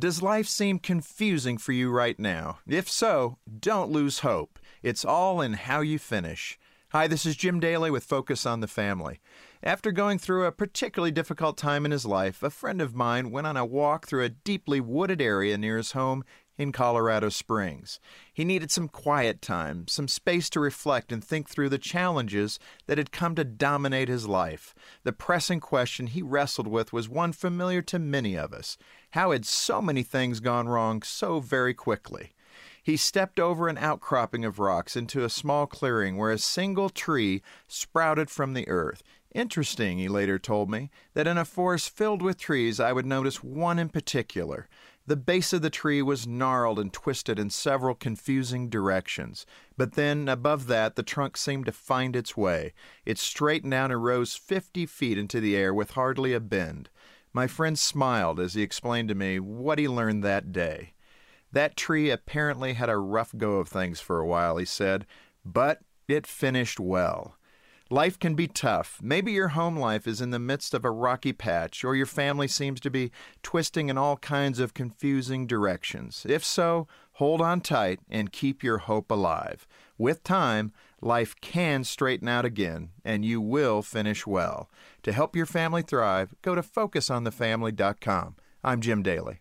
Does life seem confusing for you right now? If so, don't lose hope. It's all in how you finish. Hi, this is Jim Daly with Focus on the Family. After going through a particularly difficult time in his life, a friend of mine went on a walk through a deeply wooded area near his home in Colorado Springs. He needed some quiet time, some space to reflect and think through the challenges that had come to dominate his life. The pressing question he wrestled with was one familiar to many of us How had so many things gone wrong so very quickly? He stepped over an outcropping of rocks into a small clearing where a single tree sprouted from the earth. Interesting, he later told me, that in a forest filled with trees I would notice one in particular. The base of the tree was gnarled and twisted in several confusing directions, but then above that the trunk seemed to find its way. It straightened out and rose fifty feet into the air with hardly a bend. My friend smiled as he explained to me what he learned that day. That tree apparently had a rough go of things for a while, he said, but it finished well. Life can be tough. Maybe your home life is in the midst of a rocky patch, or your family seems to be twisting in all kinds of confusing directions. If so, hold on tight and keep your hope alive. With time, life can straighten out again, and you will finish well. To help your family thrive, go to FocusOnTheFamily.com. I'm Jim Daly.